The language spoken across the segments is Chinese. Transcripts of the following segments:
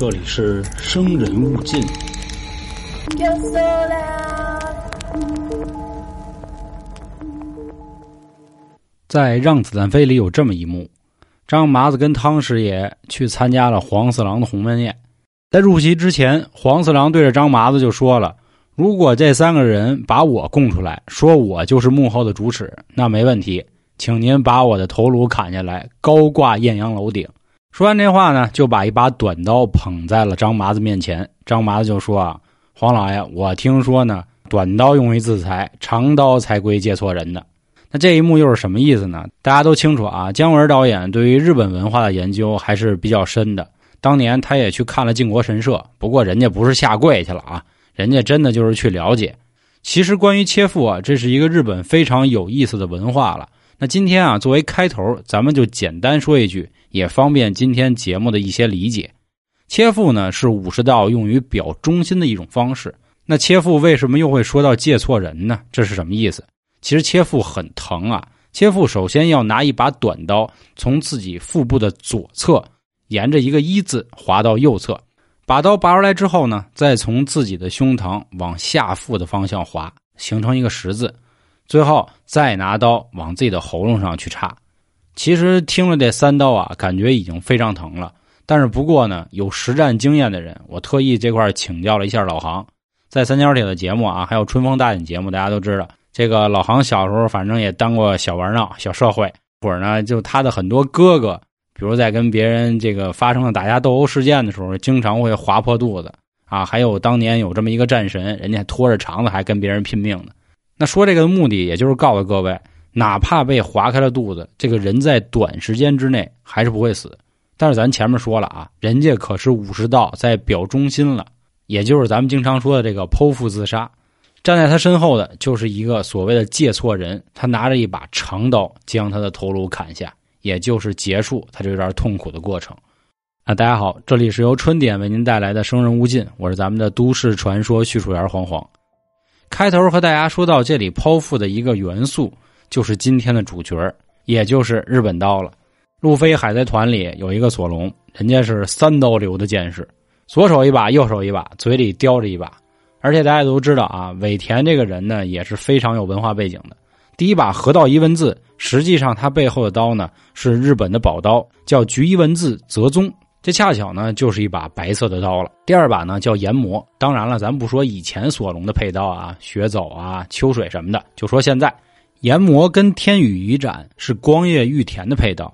这里是生人勿近。在《让子弹飞》里有这么一幕：张麻子跟汤师爷去参加了黄四郎的鸿门宴，在入席之前，黄四郎对着张麻子就说了：“如果这三个人把我供出来，说我就是幕后的主使，那没问题，请您把我的头颅砍下来，高挂艳阳楼顶。”说完这话呢，就把一把短刀捧在了张麻子面前。张麻子就说：“啊，黄老爷，我听说呢，短刀用于自裁，长刀才归借错人的。”那这一幕又是什么意思呢？大家都清楚啊，姜文导演对于日本文化的研究还是比较深的。当年他也去看了靖国神社，不过人家不是下跪去了啊，人家真的就是去了解。其实关于切腹啊，这是一个日本非常有意思的文化了。那今天啊，作为开头，咱们就简单说一句，也方便今天节目的一些理解。切腹呢，是武士道用于表忠心的一种方式。那切腹为什么又会说到借错人呢？这是什么意思？其实切腹很疼啊！切腹首先要拿一把短刀，从自己腹部的左侧，沿着一个一字划到右侧，把刀拔出来之后呢，再从自己的胸膛往下腹的方向划，形成一个十字，最后再拿刀往自己的喉咙上去插。其实听了这三刀啊，感觉已经非常疼了。但是不过呢，有实战经验的人，我特意这块请教了一下老杭，在三角铁的节目啊，还有春风大典节目，大家都知道。这个老航小时候反正也当过小玩闹、小社会，会儿呢，就他的很多哥哥，比如在跟别人这个发生了打架斗殴事件的时候，经常会划破肚子啊。还有当年有这么一个战神，人家拖着肠子还跟别人拼命呢。那说这个的目的，也就是告诉各位，哪怕被划开了肚子，这个人在短时间之内还是不会死。但是咱前面说了啊，人家可是武士道在表忠心了，也就是咱们经常说的这个剖腹自杀。站在他身后的就是一个所谓的借错人，他拿着一把长刀将他的头颅砍下，也就是结束他这段痛苦的过程。啊，大家好，这里是由春点为您带来的《生人勿近》，我是咱们的都市传说叙述员黄黄。开头和大家说到这里剖腹的一个元素，就是今天的主角，也就是日本刀了。路飞海贼团里有一个索隆，人家是三刀流的剑士，左手一把，右手一把，嘴里叼着一把。而且大家都知道啊，尾田这个人呢也是非常有文化背景的。第一把河道一文字，实际上他背后的刀呢是日本的宝刀，叫菊一文字泽宗，这恰巧呢就是一把白色的刀了。第二把呢叫研磨，当然了，咱不说以前索隆的配刀啊，雪走啊、秋水什么的，就说现在研磨跟天宇羽斩是光叶玉田的配刀。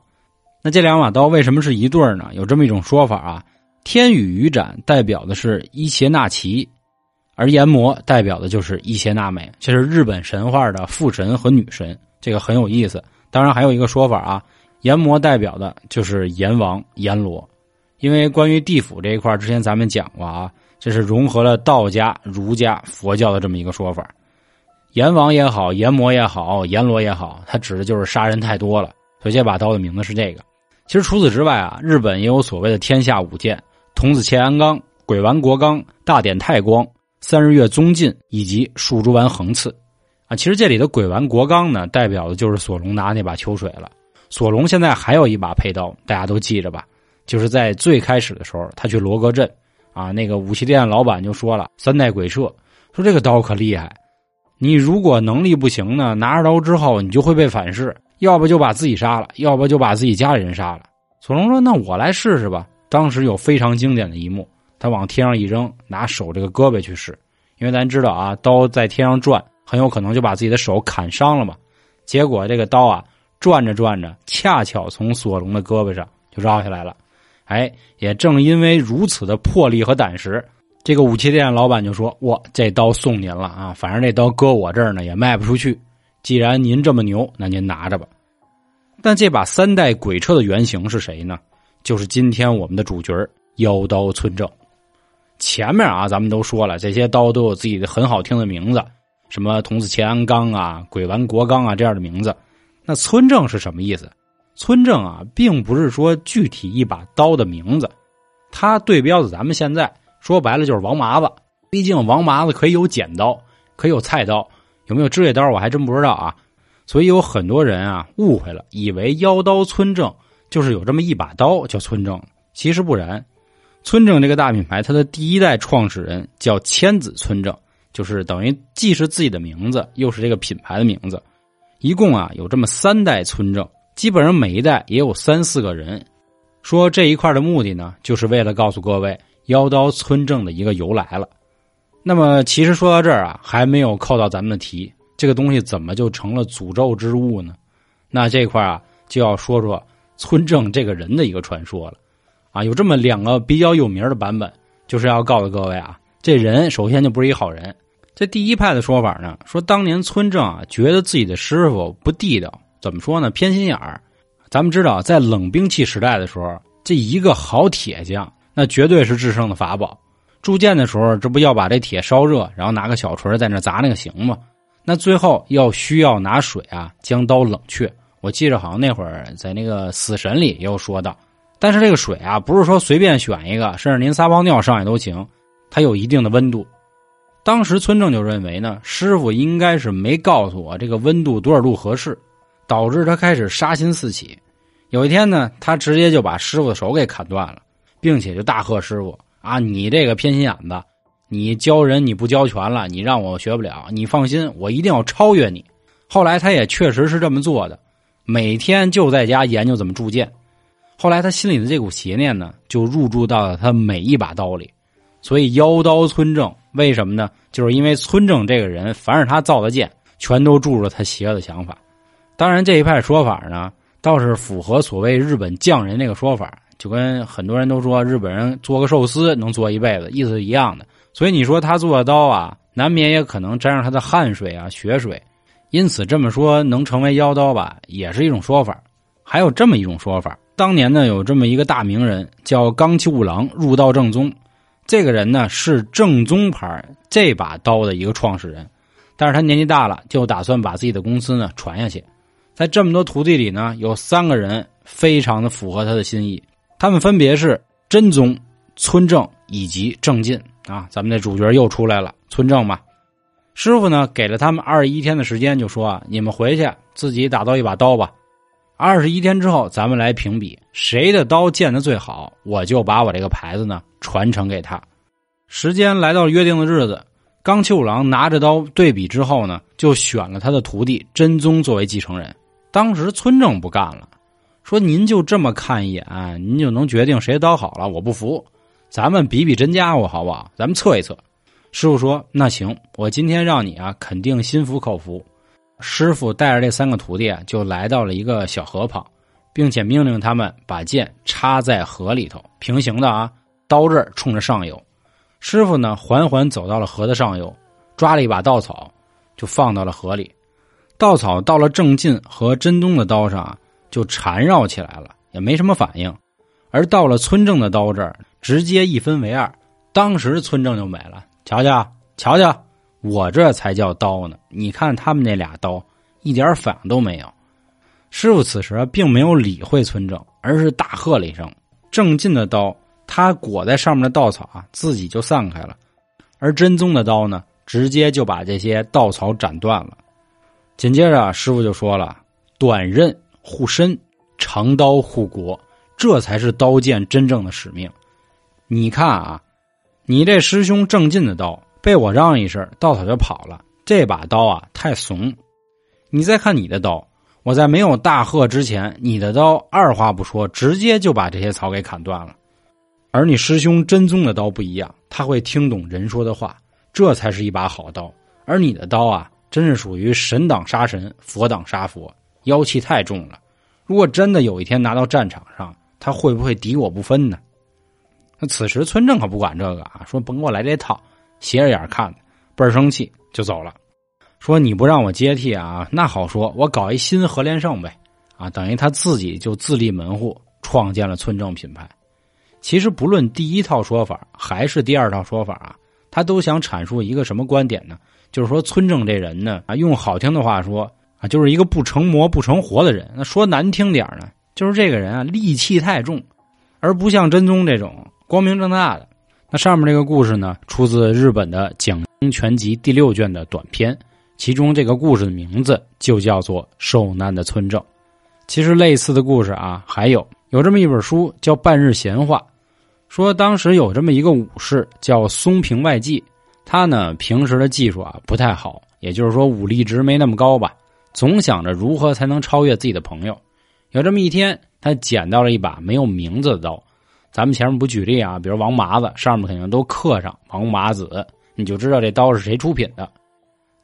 那这两把刀为什么是一对呢？有这么一种说法啊，天宇羽斩代表的是伊邪那岐。而研磨代表的就是伊邪那美，这是日本神话的父神和女神，这个很有意思。当然还有一个说法啊，研磨代表的就是阎王阎罗，因为关于地府这一块之前咱们讲过啊，这是融合了道家、儒家、佛教的这么一个说法。阎王也好，阎魔也好，阎罗也好，它指的就是杀人太多了，所以这把刀的名字是这个。其实除此之外啊，日本也有所谓的天下五剑：童子切安纲、鬼丸国纲、大典太光。三日月宗进以及树珠丸横刺，啊，其实这里的鬼丸国纲呢，代表的就是索隆拿那把秋水了。索隆现在还有一把佩刀，大家都记着吧？就是在最开始的时候，他去罗格镇，啊，那个武器店老板就说了：“三代鬼彻，说这个刀可厉害，你如果能力不行呢，拿着刀之后你就会被反噬，要不就把自己杀了，要不就把自己家里人杀了。”索隆说：“那我来试试吧。”当时有非常经典的一幕。他往天上一扔，拿手这个胳膊去试，因为咱知道啊，刀在天上转，很有可能就把自己的手砍伤了嘛。结果这个刀啊，转着转着，恰巧从索隆的胳膊上就绕下来了。哎，也正因为如此的魄力和胆识，这个武器店老板就说：“哇，这刀送您了啊！反正这刀搁我这儿呢也卖不出去。既然您这么牛，那您拿着吧。”但这把三代鬼车的原型是谁呢？就是今天我们的主角妖刀村正。前面啊，咱们都说了，这些刀都有自己的很好听的名字，什么童子乾安纲啊、鬼丸国纲啊这样的名字。那村正是什么意思？村正啊，并不是说具体一把刀的名字，它对标的咱们现在说白了就是王麻子。毕竟王麻子可以有剪刀，可以有菜刀，有没有指甲刀我还真不知道啊。所以有很多人啊误会了，以为妖刀村正就是有这么一把刀叫村正，其实不然。村正这个大品牌，它的第一代创始人叫千子村正，就是等于既是自己的名字，又是这个品牌的名字。一共啊有这么三代村正，基本上每一代也有三四个人。说这一块的目的呢，就是为了告诉各位妖刀村正的一个由来了。那么其实说到这儿啊，还没有扣到咱们的题，这个东西怎么就成了诅咒之物呢？那这块啊就要说说村正这个人的一个传说了。啊，有这么两个比较有名的版本，就是要告诉各位啊，这人首先就不是一好人。这第一派的说法呢，说当年村正啊，觉得自己的师傅不地道，怎么说呢？偏心眼儿。咱们知道，在冷兵器时代的时候，这一个好铁匠，那绝对是制胜的法宝。铸剑的时候，这不要把这铁烧热，然后拿个小锤在那砸那个形吗？那最后要需要拿水啊，将刀冷却。我记着好像那会儿在那个死神里也有说到。但是这个水啊，不是说随便选一个，甚至您撒泡尿上也都行，它有一定的温度。当时村正就认为呢，师傅应该是没告诉我这个温度多少度合适，导致他开始杀心四起。有一天呢，他直接就把师傅的手给砍断了，并且就大喝师傅啊，你这个偏心眼子，你教人你不教全了，你让我学不了。你放心，我一定要超越你。后来他也确实是这么做的，每天就在家研究怎么铸剑。后来他心里的这股邪念呢，就入驻到了他每一把刀里，所以妖刀村正为什么呢？就是因为村正这个人，凡是他造的剑，全都注入了他邪恶的想法。当然这一派说法呢，倒是符合所谓日本匠人那个说法，就跟很多人都说日本人做个寿司能做一辈子，意思是一样的。所以你说他做的刀啊，难免也可能沾上他的汗水啊、血水，因此这么说能成为妖刀吧，也是一种说法。还有这么一种说法。当年呢，有这么一个大名人叫冈崎五郎入道正宗，这个人呢是正宗牌这把刀的一个创始人，但是他年纪大了，就打算把自己的公司呢传下去。在这么多徒弟里呢，有三个人非常的符合他的心意，他们分别是真宗、村正以及正进啊。咱们的主角又出来了，村正嘛。师傅呢给了他们二十一天的时间，就说啊，你们回去自己打造一把刀吧。二十一天之后，咱们来评比谁的刀剑的最好，我就把我这个牌子呢传承给他。时间来到约定的日子，冈秋郎拿着刀对比之后呢，就选了他的徒弟真宗作为继承人。当时村正不干了，说：“您就这么看一眼，您就能决定谁刀好了？我不服，咱们比比真家伙好不好？咱们测一测。”师傅说：“那行，我今天让你啊，肯定心服口服。”师傅带着这三个徒弟啊，就来到了一个小河旁，并且命令他们把剑插在河里头，平行的啊，刀刃冲着上游。师傅呢，缓缓走到了河的上游，抓了一把稻草，就放到了河里。稻草到了正进和真宗的刀上啊，就缠绕起来了，也没什么反应。而到了村正的刀这儿，直接一分为二，当时村正就美了。瞧瞧，瞧瞧。我这才叫刀呢！你看他们那俩刀，一点反应都没有。师傅此时并没有理会村正，而是大喝了一声：“正进的刀，他裹在上面的稻草啊，自己就散开了；而真宗的刀呢，直接就把这些稻草斩断了。”紧接着，师傅就说了：“短刃护身，长刀护国，这才是刀剑真正的使命。你看啊，你这师兄正进的刀。”被我让一声，稻草就跑了。这把刀啊，太怂。你再看你的刀，我在没有大喝之前，你的刀二话不说，直接就把这些草给砍断了。而你师兄真宗的刀不一样，他会听懂人说的话，这才是一把好刀。而你的刀啊，真是属于神挡杀神，佛挡杀佛，妖气太重了。如果真的有一天拿到战场上，他会不会敌我不分呢？那此时村正可不管这个啊，说甭给我来这套。斜着眼看，倍儿生气，就走了。说你不让我接替啊？那好说，我搞一新何连胜呗。啊，等于他自己就自立门户，创建了村正品牌。其实不论第一套说法还是第二套说法啊，他都想阐述一个什么观点呢？就是说村正这人呢，啊，用好听的话说啊，就是一个不成魔不成活的人。那说难听点呢，就是这个人啊，戾气太重，而不像真宗这种光明正大的。那上面这个故事呢，出自日本的《讲经全集》第六卷的短篇，其中这个故事的名字就叫做《受难的村正》。其实类似的故事啊，还有有这么一本书叫《半日闲话》，说当时有这么一个武士叫松平外纪，他呢平时的技术啊不太好，也就是说武力值没那么高吧，总想着如何才能超越自己的朋友。有这么一天，他捡到了一把没有名字的刀。咱们前面不举例啊，比如王麻子上面肯定都刻上王麻子，你就知道这刀是谁出品的。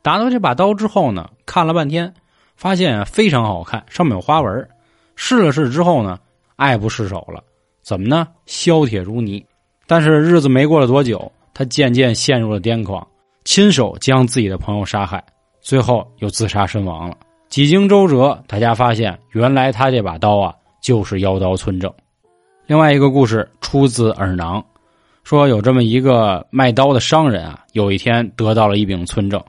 拿到这把刀之后呢，看了半天，发现非常好看，上面有花纹。试了试之后呢，爱不释手了。怎么呢？削铁如泥。但是日子没过了多久，他渐渐陷入了癫狂，亲手将自己的朋友杀害，最后又自杀身亡了。几经周折，大家发现原来他这把刀啊，就是妖刀村正。另外一个故事出自耳囊，说有这么一个卖刀的商人啊，有一天得到了一柄村正，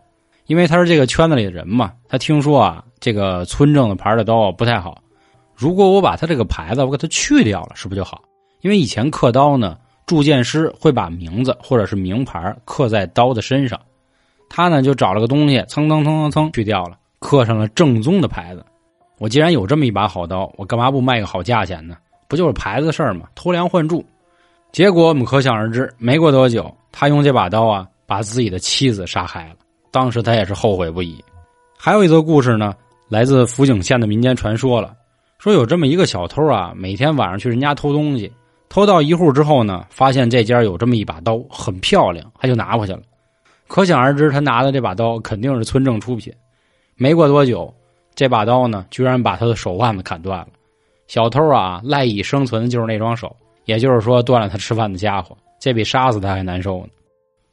因为他是这个圈子里的人嘛，他听说啊，这个村正的牌的刀不太好。如果我把他这个牌子我给他去掉了，是不是就好？因为以前刻刀呢，铸剑师会把名字或者是名牌刻在刀的身上，他呢就找了个东西，蹭蹭蹭蹭蹭去掉了，刻上了正宗的牌子。我既然有这么一把好刀，我干嘛不卖个好价钱呢？不就是牌子的事儿吗？偷梁换柱。结果我们可想而知，没过多久，他用这把刀啊，把自己的妻子杀害了。当时他也是后悔不已。还有一则故事呢，来自福井县的民间传说了。说有这么一个小偷啊，每天晚上去人家偷东西，偷到一户之后呢，发现这家有这么一把刀，很漂亮，他就拿回去了。可想而知，他拿的这把刀肯定是村正出品。没过多久，这把刀呢，居然把他的手腕子砍断了。小偷啊，赖以生存的就是那双手，也就是说，断了他吃饭的家伙，这比杀死他还难受呢。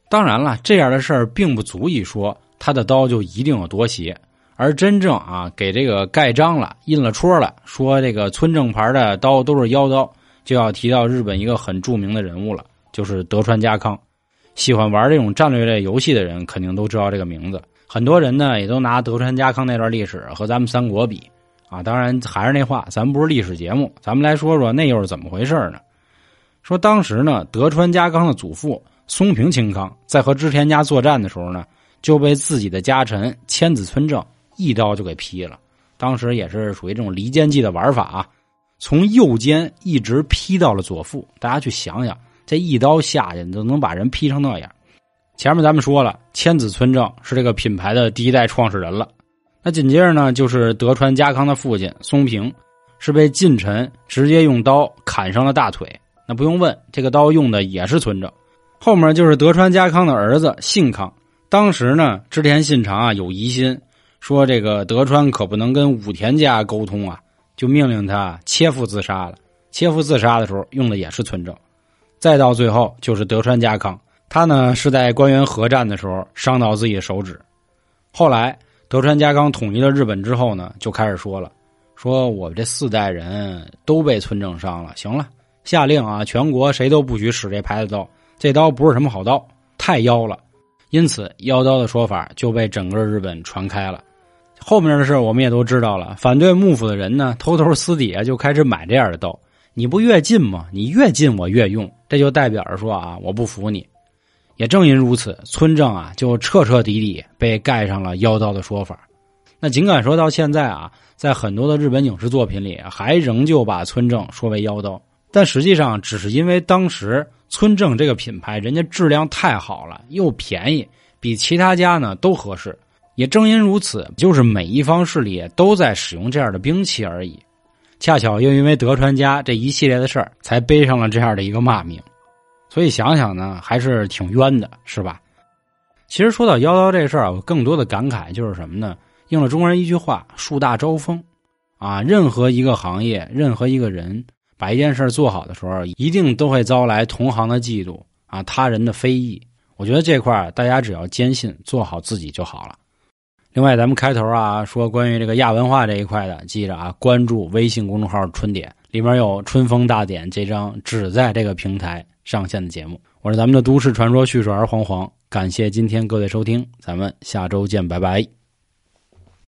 当然了，这样的事儿并不足以说他的刀就一定有多邪。而真正啊，给这个盖章了、印了戳了，说这个村正牌的刀都是妖刀，就要提到日本一个很著名的人物了，就是德川家康。喜欢玩这种战略类游戏的人肯定都知道这个名字。很多人呢也都拿德川家康那段历史和咱们三国比啊。当然还是那话，咱们不是历史节目，咱们来说说那又是怎么回事呢？说当时呢，德川家康的祖父松平清康在和织田家作战的时候呢，就被自己的家臣千子村正。一刀就给劈了，当时也是属于这种离间计的玩法啊，从右肩一直劈到了左腹。大家去想想，这一刀下去，你都能把人劈成那样。前面咱们说了，千子村正是这个品牌的第一代创始人了。那紧接着呢，就是德川家康的父亲松平，是被近臣直接用刀砍伤了大腿。那不用问，这个刀用的也是村正。后面就是德川家康的儿子信康，当时呢，织田信长啊有疑心。说这个德川可不能跟武田家沟通啊，就命令他切腹自杀了。切腹自杀的时候用的也是村正，再到最后就是德川家康，他呢是在关原合战的时候伤到自己的手指。后来德川家康统一了日本之后呢，就开始说了，说我们这四代人都被村正伤了，行了，下令啊，全国谁都不许使这牌子刀，这刀不是什么好刀，太妖了。因此，妖刀的说法就被整个日本传开了。后面的事我们也都知道了。反对幕府的人呢，偷偷私底下就开始买这样的刀。你不越近吗？你越近我越用，这就代表着说啊，我不服你。也正因如此，村正啊就彻彻底底被盖上了妖刀的说法。那尽管说到现在啊，在很多的日本影视作品里，还仍旧把村正说为妖刀，但实际上只是因为当时村正这个品牌人家质量太好了，又便宜，比其他家呢都合适。也正因如此，就是每一方势力都在使用这样的兵器而已。恰巧又因为德川家这一系列的事儿，才背上了这样的一个骂名。所以想想呢，还是挺冤的，是吧？其实说到妖刀这事儿我更多的感慨就是什么呢？应了中国人一句话：“树大招风。”啊，任何一个行业，任何一个人，把一件事做好的时候，一定都会遭来同行的嫉妒啊，他人的非议。我觉得这块大家只要坚信，做好自己就好了。另外，咱们开头啊说关于这个亚文化这一块的，记着啊，关注微信公众号“春点”，里面有《春风大典》这张只在这个平台上线的节目。我是咱们的都市传说叙述儿黄黄，感谢今天各位收听，咱们下周见，拜拜。